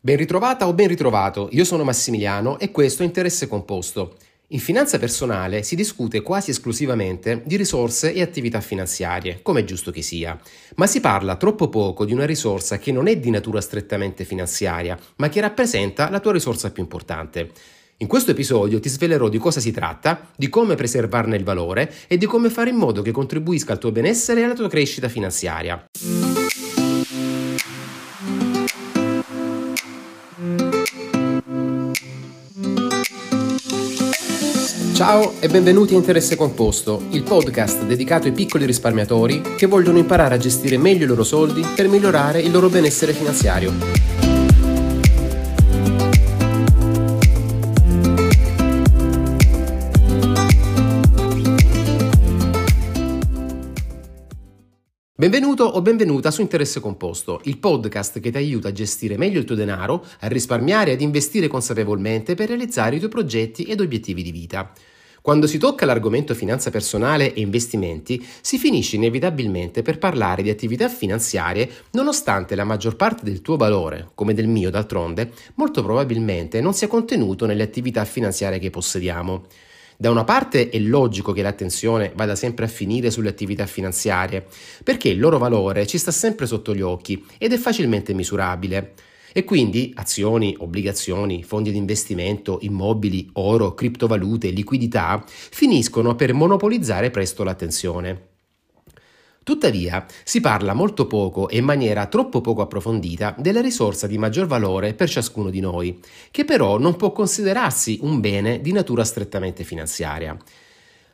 Ben ritrovata o ben ritrovato, io sono Massimiliano e questo è Interesse Composto. In finanza personale si discute quasi esclusivamente di risorse e attività finanziarie, come è giusto che sia, ma si parla troppo poco di una risorsa che non è di natura strettamente finanziaria, ma che rappresenta la tua risorsa più importante. In questo episodio ti svelerò di cosa si tratta, di come preservarne il valore e di come fare in modo che contribuisca al tuo benessere e alla tua crescita finanziaria. Ciao e benvenuti a Interesse Composto, il podcast dedicato ai piccoli risparmiatori che vogliono imparare a gestire meglio i loro soldi per migliorare il loro benessere finanziario. Benvenuto o benvenuta su Interesse Composto, il podcast che ti aiuta a gestire meglio il tuo denaro, a risparmiare e ad investire consapevolmente per realizzare i tuoi progetti ed obiettivi di vita. Quando si tocca l'argomento finanza personale e investimenti, si finisce inevitabilmente per parlare di attività finanziarie, nonostante la maggior parte del tuo valore, come del mio d'altronde, molto probabilmente non sia contenuto nelle attività finanziarie che possediamo. Da una parte è logico che l'attenzione vada sempre a finire sulle attività finanziarie, perché il loro valore ci sta sempre sotto gli occhi ed è facilmente misurabile. E quindi azioni, obbligazioni, fondi di investimento, immobili, oro, criptovalute, liquidità finiscono per monopolizzare presto l'attenzione. Tuttavia, si parla molto poco e in maniera troppo poco approfondita della risorsa di maggior valore per ciascuno di noi, che però non può considerarsi un bene di natura strettamente finanziaria.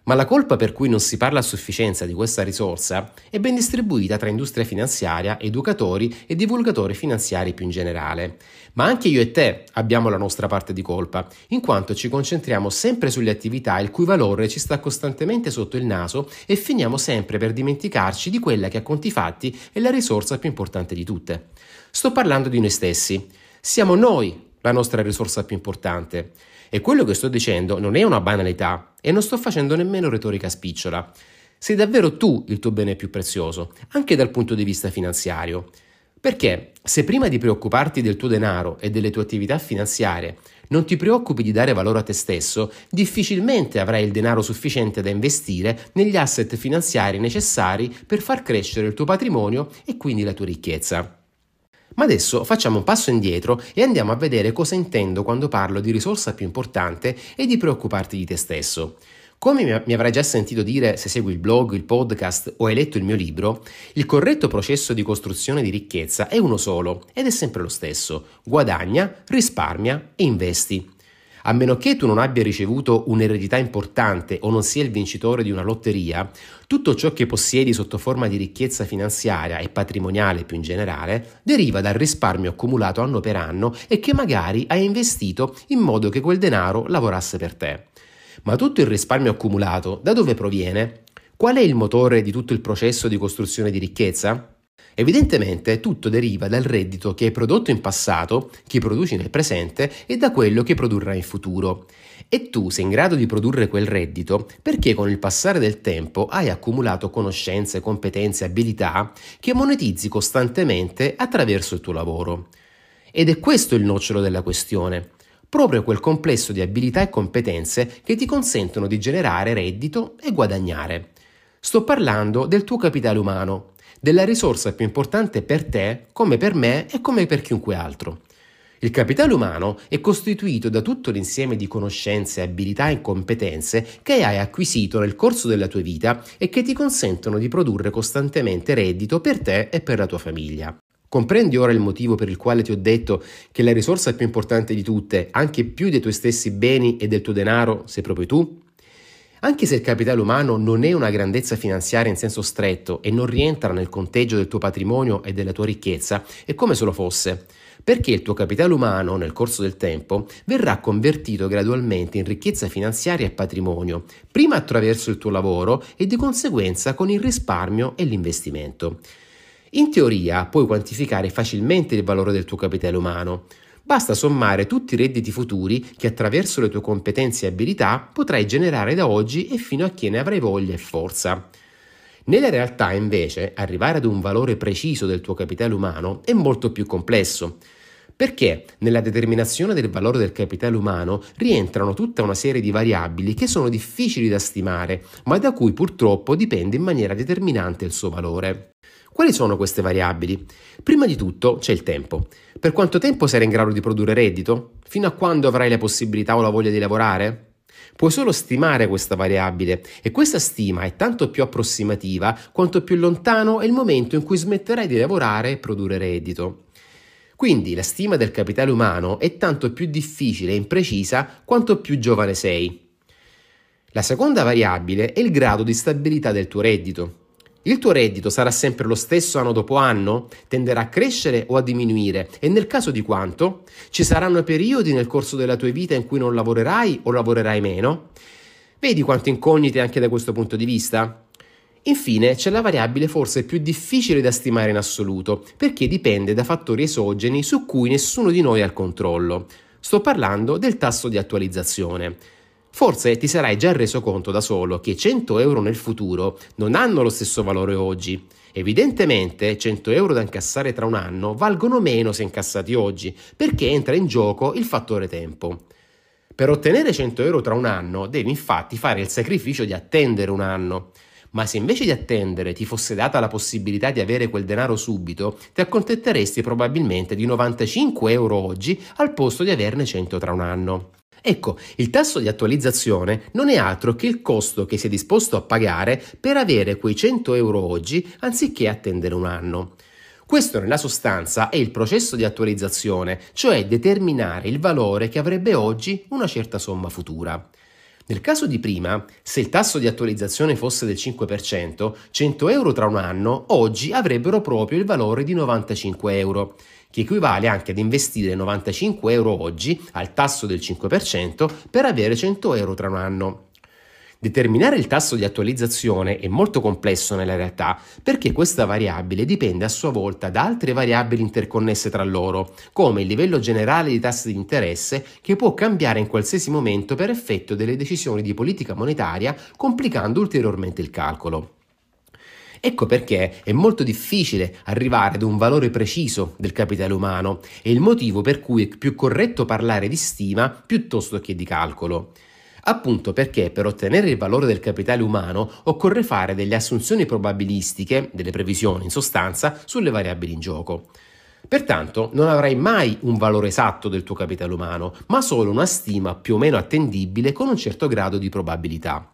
Ma la colpa per cui non si parla a sufficienza di questa risorsa è ben distribuita tra industria finanziaria, educatori e divulgatori finanziari più in generale. Ma anche io e te abbiamo la nostra parte di colpa, in quanto ci concentriamo sempre sulle attività il cui valore ci sta costantemente sotto il naso e finiamo sempre per dimenticarci di quella che a conti fatti è la risorsa più importante di tutte. Sto parlando di noi stessi. Siamo noi la nostra risorsa più importante. E quello che sto dicendo non è una banalità e non sto facendo nemmeno retorica spicciola. Sei davvero tu il tuo bene più prezioso, anche dal punto di vista finanziario. Perché se prima di preoccuparti del tuo denaro e delle tue attività finanziarie non ti preoccupi di dare valore a te stesso, difficilmente avrai il denaro sufficiente da investire negli asset finanziari necessari per far crescere il tuo patrimonio e quindi la tua ricchezza. Ma adesso facciamo un passo indietro e andiamo a vedere cosa intendo quando parlo di risorsa più importante e di preoccuparti di te stesso. Come mi avrai già sentito dire se segui il blog, il podcast o hai letto il mio libro, il corretto processo di costruzione di ricchezza è uno solo ed è sempre lo stesso. Guadagna, risparmia e investi. A meno che tu non abbia ricevuto un'eredità importante o non sia il vincitore di una lotteria, tutto ciò che possiedi sotto forma di ricchezza finanziaria e patrimoniale più in generale deriva dal risparmio accumulato anno per anno e che magari hai investito in modo che quel denaro lavorasse per te. Ma tutto il risparmio accumulato da dove proviene? Qual è il motore di tutto il processo di costruzione di ricchezza? Evidentemente tutto deriva dal reddito che hai prodotto in passato, che produci nel presente e da quello che produrrai in futuro. E tu sei in grado di produrre quel reddito perché con il passare del tempo hai accumulato conoscenze, competenze, abilità che monetizzi costantemente attraverso il tuo lavoro. Ed è questo il nocciolo della questione proprio quel complesso di abilità e competenze che ti consentono di generare reddito e guadagnare. Sto parlando del tuo capitale umano, della risorsa più importante per te, come per me e come per chiunque altro. Il capitale umano è costituito da tutto l'insieme di conoscenze, abilità e competenze che hai acquisito nel corso della tua vita e che ti consentono di produrre costantemente reddito per te e per la tua famiglia. Comprendi ora il motivo per il quale ti ho detto che la risorsa più importante di tutte, anche più dei tuoi stessi beni e del tuo denaro, sei proprio tu? Anche se il capitale umano non è una grandezza finanziaria in senso stretto e non rientra nel conteggio del tuo patrimonio e della tua ricchezza, è come se lo fosse, perché il tuo capitale umano nel corso del tempo verrà convertito gradualmente in ricchezza finanziaria e patrimonio, prima attraverso il tuo lavoro e di conseguenza con il risparmio e l'investimento. In teoria puoi quantificare facilmente il valore del tuo capitale umano, Basta sommare tutti i redditi futuri che attraverso le tue competenze e abilità potrai generare da oggi e fino a che ne avrai voglia e forza. Nella realtà, invece, arrivare ad un valore preciso del tuo capitale umano è molto più complesso, Perché nella determinazione del valore del capitale umano rientrano tutta una serie di variabili che sono difficili da stimare, ma da cui purtroppo dipende in maniera determinante il suo valore. Quali sono queste variabili? Prima di tutto c'è il tempo. Per quanto tempo sarai in grado di produrre reddito? Fino a quando avrai la possibilità o la voglia di lavorare? Puoi solo stimare questa variabile e questa stima è tanto più approssimativa quanto più lontano è il momento in cui smetterai di lavorare e produrre reddito. Quindi la stima del capitale umano è tanto più difficile e imprecisa quanto più giovane sei. La seconda variabile è il grado di stabilità del tuo reddito. Il tuo reddito sarà sempre lo stesso anno dopo anno? Tenderà a crescere o a diminuire? E nel caso di quanto? Ci saranno periodi nel corso della tua vita in cui non lavorerai o lavorerai meno? Vedi quante incognite anche da questo punto di vista? Infine c'è la variabile forse più difficile da stimare in assoluto, perché dipende da fattori esogeni su cui nessuno di noi ha il controllo. Sto parlando del tasso di attualizzazione. Forse ti sarai già reso conto da solo che 100 euro nel futuro non hanno lo stesso valore oggi. Evidentemente 100 euro da incassare tra un anno valgono meno se incassati oggi, perché entra in gioco il fattore tempo. Per ottenere 100 euro tra un anno devi infatti fare il sacrificio di attendere un anno. Ma se invece di attendere ti fosse data la possibilità di avere quel denaro subito, ti accontenteresti probabilmente di 95 euro oggi al posto di averne 100 tra un anno. Ecco, il tasso di attualizzazione non è altro che il costo che sei disposto a pagare per avere quei 100 euro oggi anziché attendere un anno. Questo nella sostanza è il processo di attualizzazione, cioè determinare il valore che avrebbe oggi una certa somma futura. Nel caso di prima, se il tasso di attualizzazione fosse del 5%, 100 euro tra un anno oggi avrebbero proprio il valore di 95 euro che equivale anche ad investire 95 euro oggi al tasso del 5% per avere 100 euro tra un anno. Determinare il tasso di attualizzazione è molto complesso nella realtà perché questa variabile dipende a sua volta da altre variabili interconnesse tra loro, come il livello generale di tassi di interesse che può cambiare in qualsiasi momento per effetto delle decisioni di politica monetaria, complicando ulteriormente il calcolo. Ecco perché è molto difficile arrivare ad un valore preciso del capitale umano e il motivo per cui è più corretto parlare di stima piuttosto che di calcolo. Appunto perché per ottenere il valore del capitale umano occorre fare delle assunzioni probabilistiche, delle previsioni in sostanza, sulle variabili in gioco. Pertanto non avrai mai un valore esatto del tuo capitale umano, ma solo una stima più o meno attendibile con un certo grado di probabilità.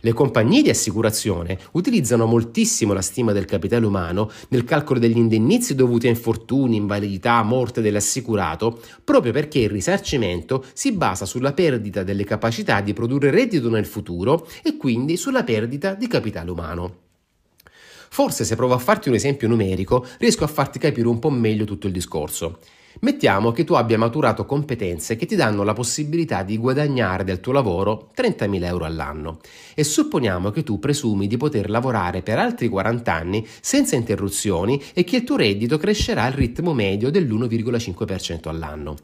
Le compagnie di assicurazione utilizzano moltissimo la stima del capitale umano nel calcolo degli indennizi dovuti a infortuni, invalidità, morte dell'assicurato, proprio perché il risarcimento si basa sulla perdita delle capacità di produrre reddito nel futuro e quindi sulla perdita di capitale umano. Forse se provo a farti un esempio numerico riesco a farti capire un po' meglio tutto il discorso. Mettiamo che tu abbia maturato competenze che ti danno la possibilità di guadagnare del tuo lavoro 30.000 euro all'anno e supponiamo che tu presumi di poter lavorare per altri 40 anni senza interruzioni e che il tuo reddito crescerà al ritmo medio dell'1,5% all'anno.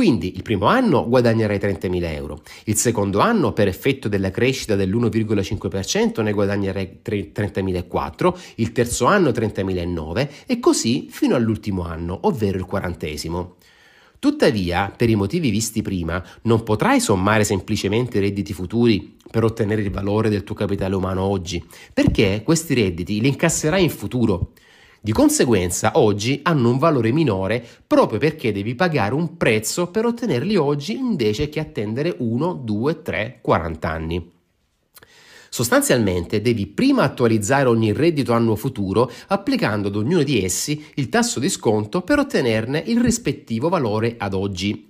Quindi il primo anno guadagnerai 30.000 euro, il secondo anno per effetto della crescita dell'1,5% ne guadagnerai 30.004, il terzo anno 30.009 e così fino all'ultimo anno, ovvero il quarantesimo. Tuttavia, per i motivi visti prima, non potrai sommare semplicemente i redditi futuri per ottenere il valore del tuo capitale umano oggi, perché questi redditi li incasserai in futuro. Di conseguenza oggi hanno un valore minore proprio perché devi pagare un prezzo per ottenerli oggi invece che attendere 1, 2, 3, 40 anni. Sostanzialmente devi prima attualizzare ogni reddito annuo futuro applicando ad ognuno di essi il tasso di sconto per ottenerne il rispettivo valore ad oggi.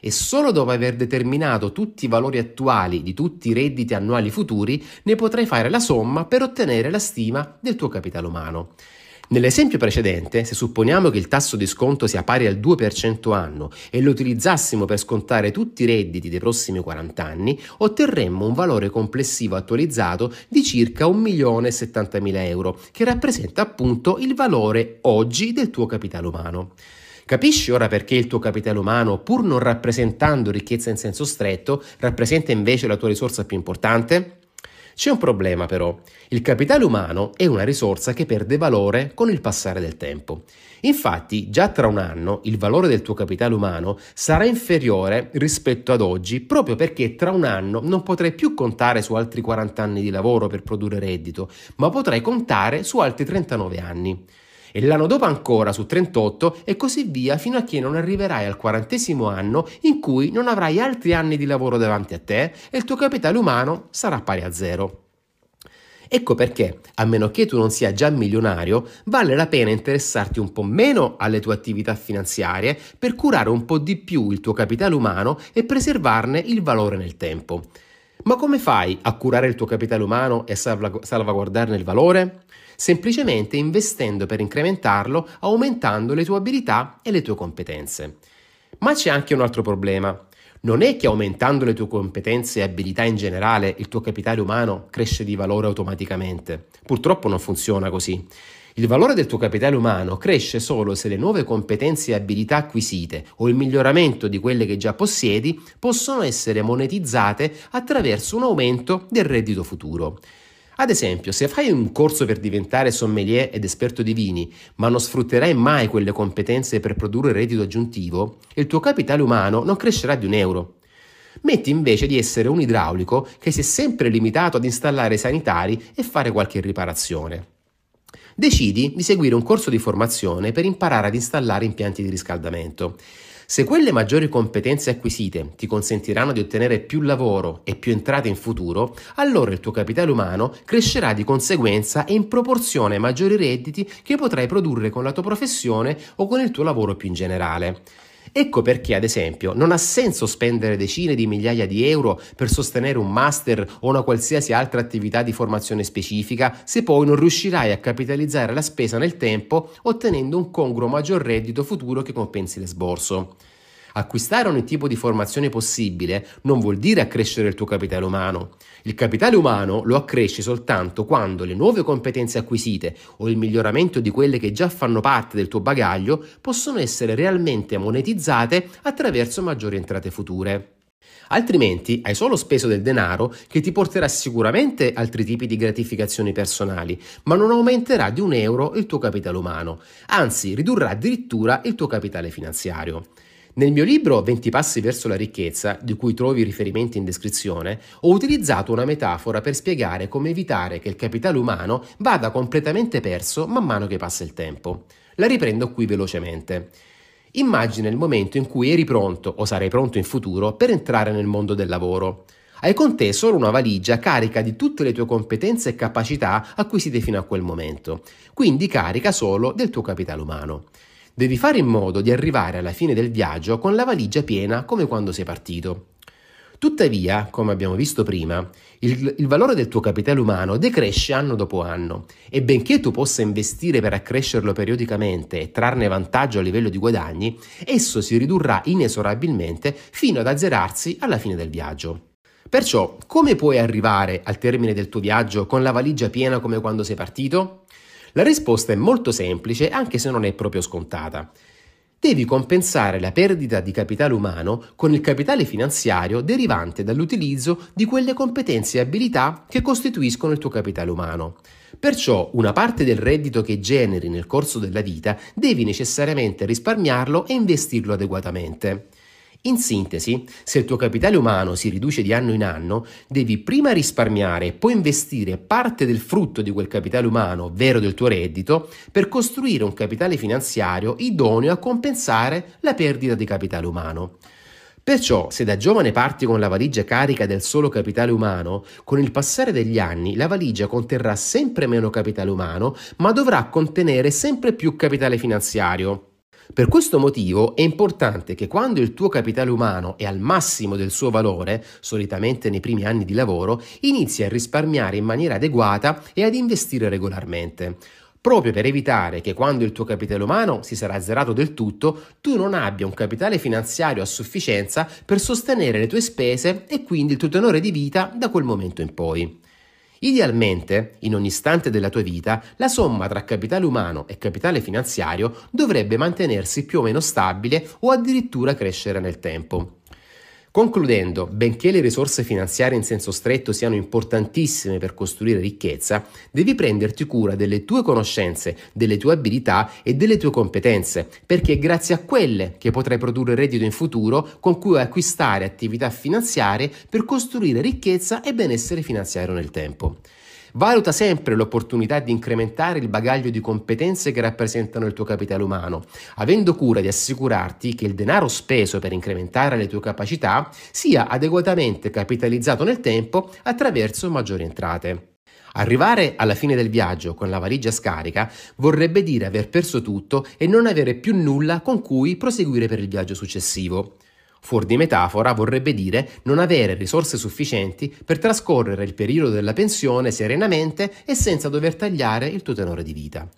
E solo dopo aver determinato tutti i valori attuali di tutti i redditi annuali futuri ne potrai fare la somma per ottenere la stima del tuo capitale umano. Nell'esempio precedente, se supponiamo che il tasso di sconto sia pari al 2% anno e lo utilizzassimo per scontare tutti i redditi dei prossimi 40 anni, otterremmo un valore complessivo attualizzato di circa 1.070.000 euro, che rappresenta appunto il valore oggi del tuo capitale umano. Capisci ora perché il tuo capitale umano, pur non rappresentando ricchezza in senso stretto, rappresenta invece la tua risorsa più importante? C'è un problema però. Il capitale umano è una risorsa che perde valore con il passare del tempo. Infatti, già tra un anno il valore del tuo capitale umano sarà inferiore rispetto ad oggi proprio perché tra un anno non potrai più contare su altri 40 anni di lavoro per produrre reddito, ma potrai contare su altri 39 anni. E l'anno dopo ancora su 38 e così via fino a che non arriverai al quarantesimo anno in cui non avrai altri anni di lavoro davanti a te e il tuo capitale umano sarà pari a zero. Ecco perché, a meno che tu non sia già milionario, vale la pena interessarti un po' meno alle tue attività finanziarie per curare un po' di più il tuo capitale umano e preservarne il valore nel tempo. Ma come fai a curare il tuo capitale umano e salvaguardarne il valore? Semplicemente investendo per incrementarlo, aumentando le tue abilità e le tue competenze. Ma c'è anche un altro problema non è che aumentando le tue competenze e abilità in generale il tuo capitale umano cresce di valore automaticamente. Purtroppo non funziona così. Il valore del tuo capitale umano cresce solo se le nuove competenze e abilità acquisite o il miglioramento di quelle che già possiedi possono essere monetizzate attraverso un aumento del reddito futuro. Ad esempio, se fai un corso per diventare sommelier ed esperto di vini, ma non sfrutterai mai quelle competenze per produrre reddito aggiuntivo, il tuo capitale umano non crescerà di un euro. Metti invece di essere un idraulico che si è sempre limitato ad installare sanitari e fare qualche riparazione. Decidi di seguire un corso di formazione per imparare ad installare impianti di riscaldamento. Se quelle maggiori competenze acquisite ti consentiranno di ottenere più lavoro e più entrate in futuro, allora il tuo capitale umano crescerà di conseguenza e in proporzione ai maggiori redditi che potrai produrre con la tua professione o con il tuo lavoro più in generale. Ecco perché, ad esempio, non ha senso spendere decine di migliaia di euro per sostenere un master o una qualsiasi altra attività di formazione specifica se poi non riuscirai a capitalizzare la spesa nel tempo ottenendo un congruo maggior reddito futuro che compensi l'esborso. Acquistare ogni tipo di formazione possibile non vuol dire accrescere il tuo capitale umano. Il capitale umano lo accresci soltanto quando le nuove competenze acquisite o il miglioramento di quelle che già fanno parte del tuo bagaglio possono essere realmente monetizzate attraverso maggiori entrate future. Altrimenti hai solo speso del denaro che ti porterà sicuramente altri tipi di gratificazioni personali, ma non aumenterà di un euro il tuo capitale umano, anzi ridurrà addirittura il tuo capitale finanziario. Nel mio libro 20 passi verso la ricchezza, di cui trovi riferimenti in descrizione, ho utilizzato una metafora per spiegare come evitare che il capitale umano vada completamente perso man mano che passa il tempo. La riprendo qui velocemente. Immagina il momento in cui eri pronto o sarai pronto in futuro per entrare nel mondo del lavoro. Hai con te solo una valigia carica di tutte le tue competenze e capacità acquisite fino a quel momento, quindi carica solo del tuo capitale umano. Devi fare in modo di arrivare alla fine del viaggio con la valigia piena come quando sei partito. Tuttavia, come abbiamo visto prima, il, il, valore del tuo capitale umano decresce anno dopo anno e benché tu possa investire per accrescerlo periodicamente e trarne vantaggio a livello di guadagni, esso si ridurrà inesorabilmente fino ad azzerarsi alla fine del viaggio. Perciò, come puoi arrivare al termine del tuo viaggio con la valigia piena come quando sei partito? La risposta è molto semplice anche se non è proprio scontata. Devi compensare la perdita di capitale umano con il capitale finanziario derivante dall'utilizzo di quelle competenze e abilità che costituiscono il tuo capitale umano. Perciò una parte del reddito che generi nel corso della vita devi necessariamente risparmiarlo e investirlo adeguatamente. In sintesi, se il tuo capitale umano si riduce di anno in anno, devi prima risparmiare e poi investire parte del frutto di quel capitale umano, ovvero del tuo reddito, per costruire un capitale finanziario idoneo a compensare la perdita di capitale umano. Perciò, se da giovane parti con la valigia carica del solo capitale umano, con il passare degli anni la valigia conterrà sempre meno capitale umano, ma dovrà contenere sempre più capitale finanziario. Per questo motivo è importante che quando il tuo capitale umano è al massimo del suo valore, solitamente nei primi anni di lavoro, inizi a risparmiare in maniera adeguata e ad investire regolarmente proprio per evitare che quando il tuo capitale umano si sarà azzerato del tutto, tu non abbia un capitale finanziario a sufficienza per sostenere le tue spese e quindi il tuo tenore di vita da quel momento in poi. Idealmente, in ogni istante della tua vita, la somma tra capitale umano e capitale finanziario dovrebbe mantenersi più o meno stabile o addirittura crescere nel tempo. Concludendo, benché le risorse finanziarie in senso stretto siano importantissime per costruire ricchezza, devi prenderti cura delle tue conoscenze, delle tue abilità e delle tue competenze, perché è grazie a quelle che potrai produrre reddito in futuro con cui acquistare attività finanziarie per costruire ricchezza e benessere finanziario nel tempo. Valuta sempre l'opportunità di incrementare il bagaglio di competenze che rappresentano il tuo capitale umano, avendo cura di assicurarti che il denaro speso per incrementare le tue capacità sia adeguatamente capitalizzato nel tempo attraverso maggiori entrate. Arrivare alla fine del viaggio con la valigia scarica vorrebbe dire aver perso tutto e non avere più nulla con cui proseguire per il viaggio successivo. Fuori di metafora vorrebbe dire non avere risorse sufficienti per trascorrere il periodo della pensione serenamente e senza dover tagliare il tuo tenore di vita.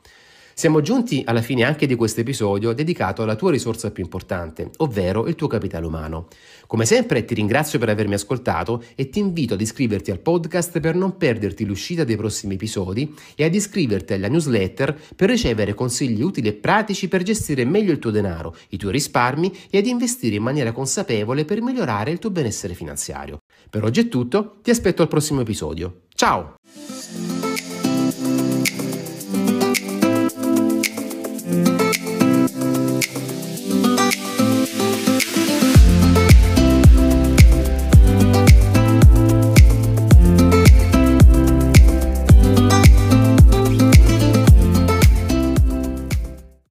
Siamo giunti alla fine anche di questo episodio dedicato alla tua risorsa più importante, ovvero il tuo capitale umano. Come sempre ti ringrazio per avermi ascoltato e ti invito ad iscriverti al podcast per non perderti l'uscita dei prossimi episodi e ad iscriverti alla newsletter per ricevere consigli utili e pratici per gestire meglio il tuo denaro, i tuoi risparmi e ad investire in maniera consapevole per migliorare il tuo benessere finanziario. Per oggi è tutto, ti aspetto al prossimo episodio. Ciao!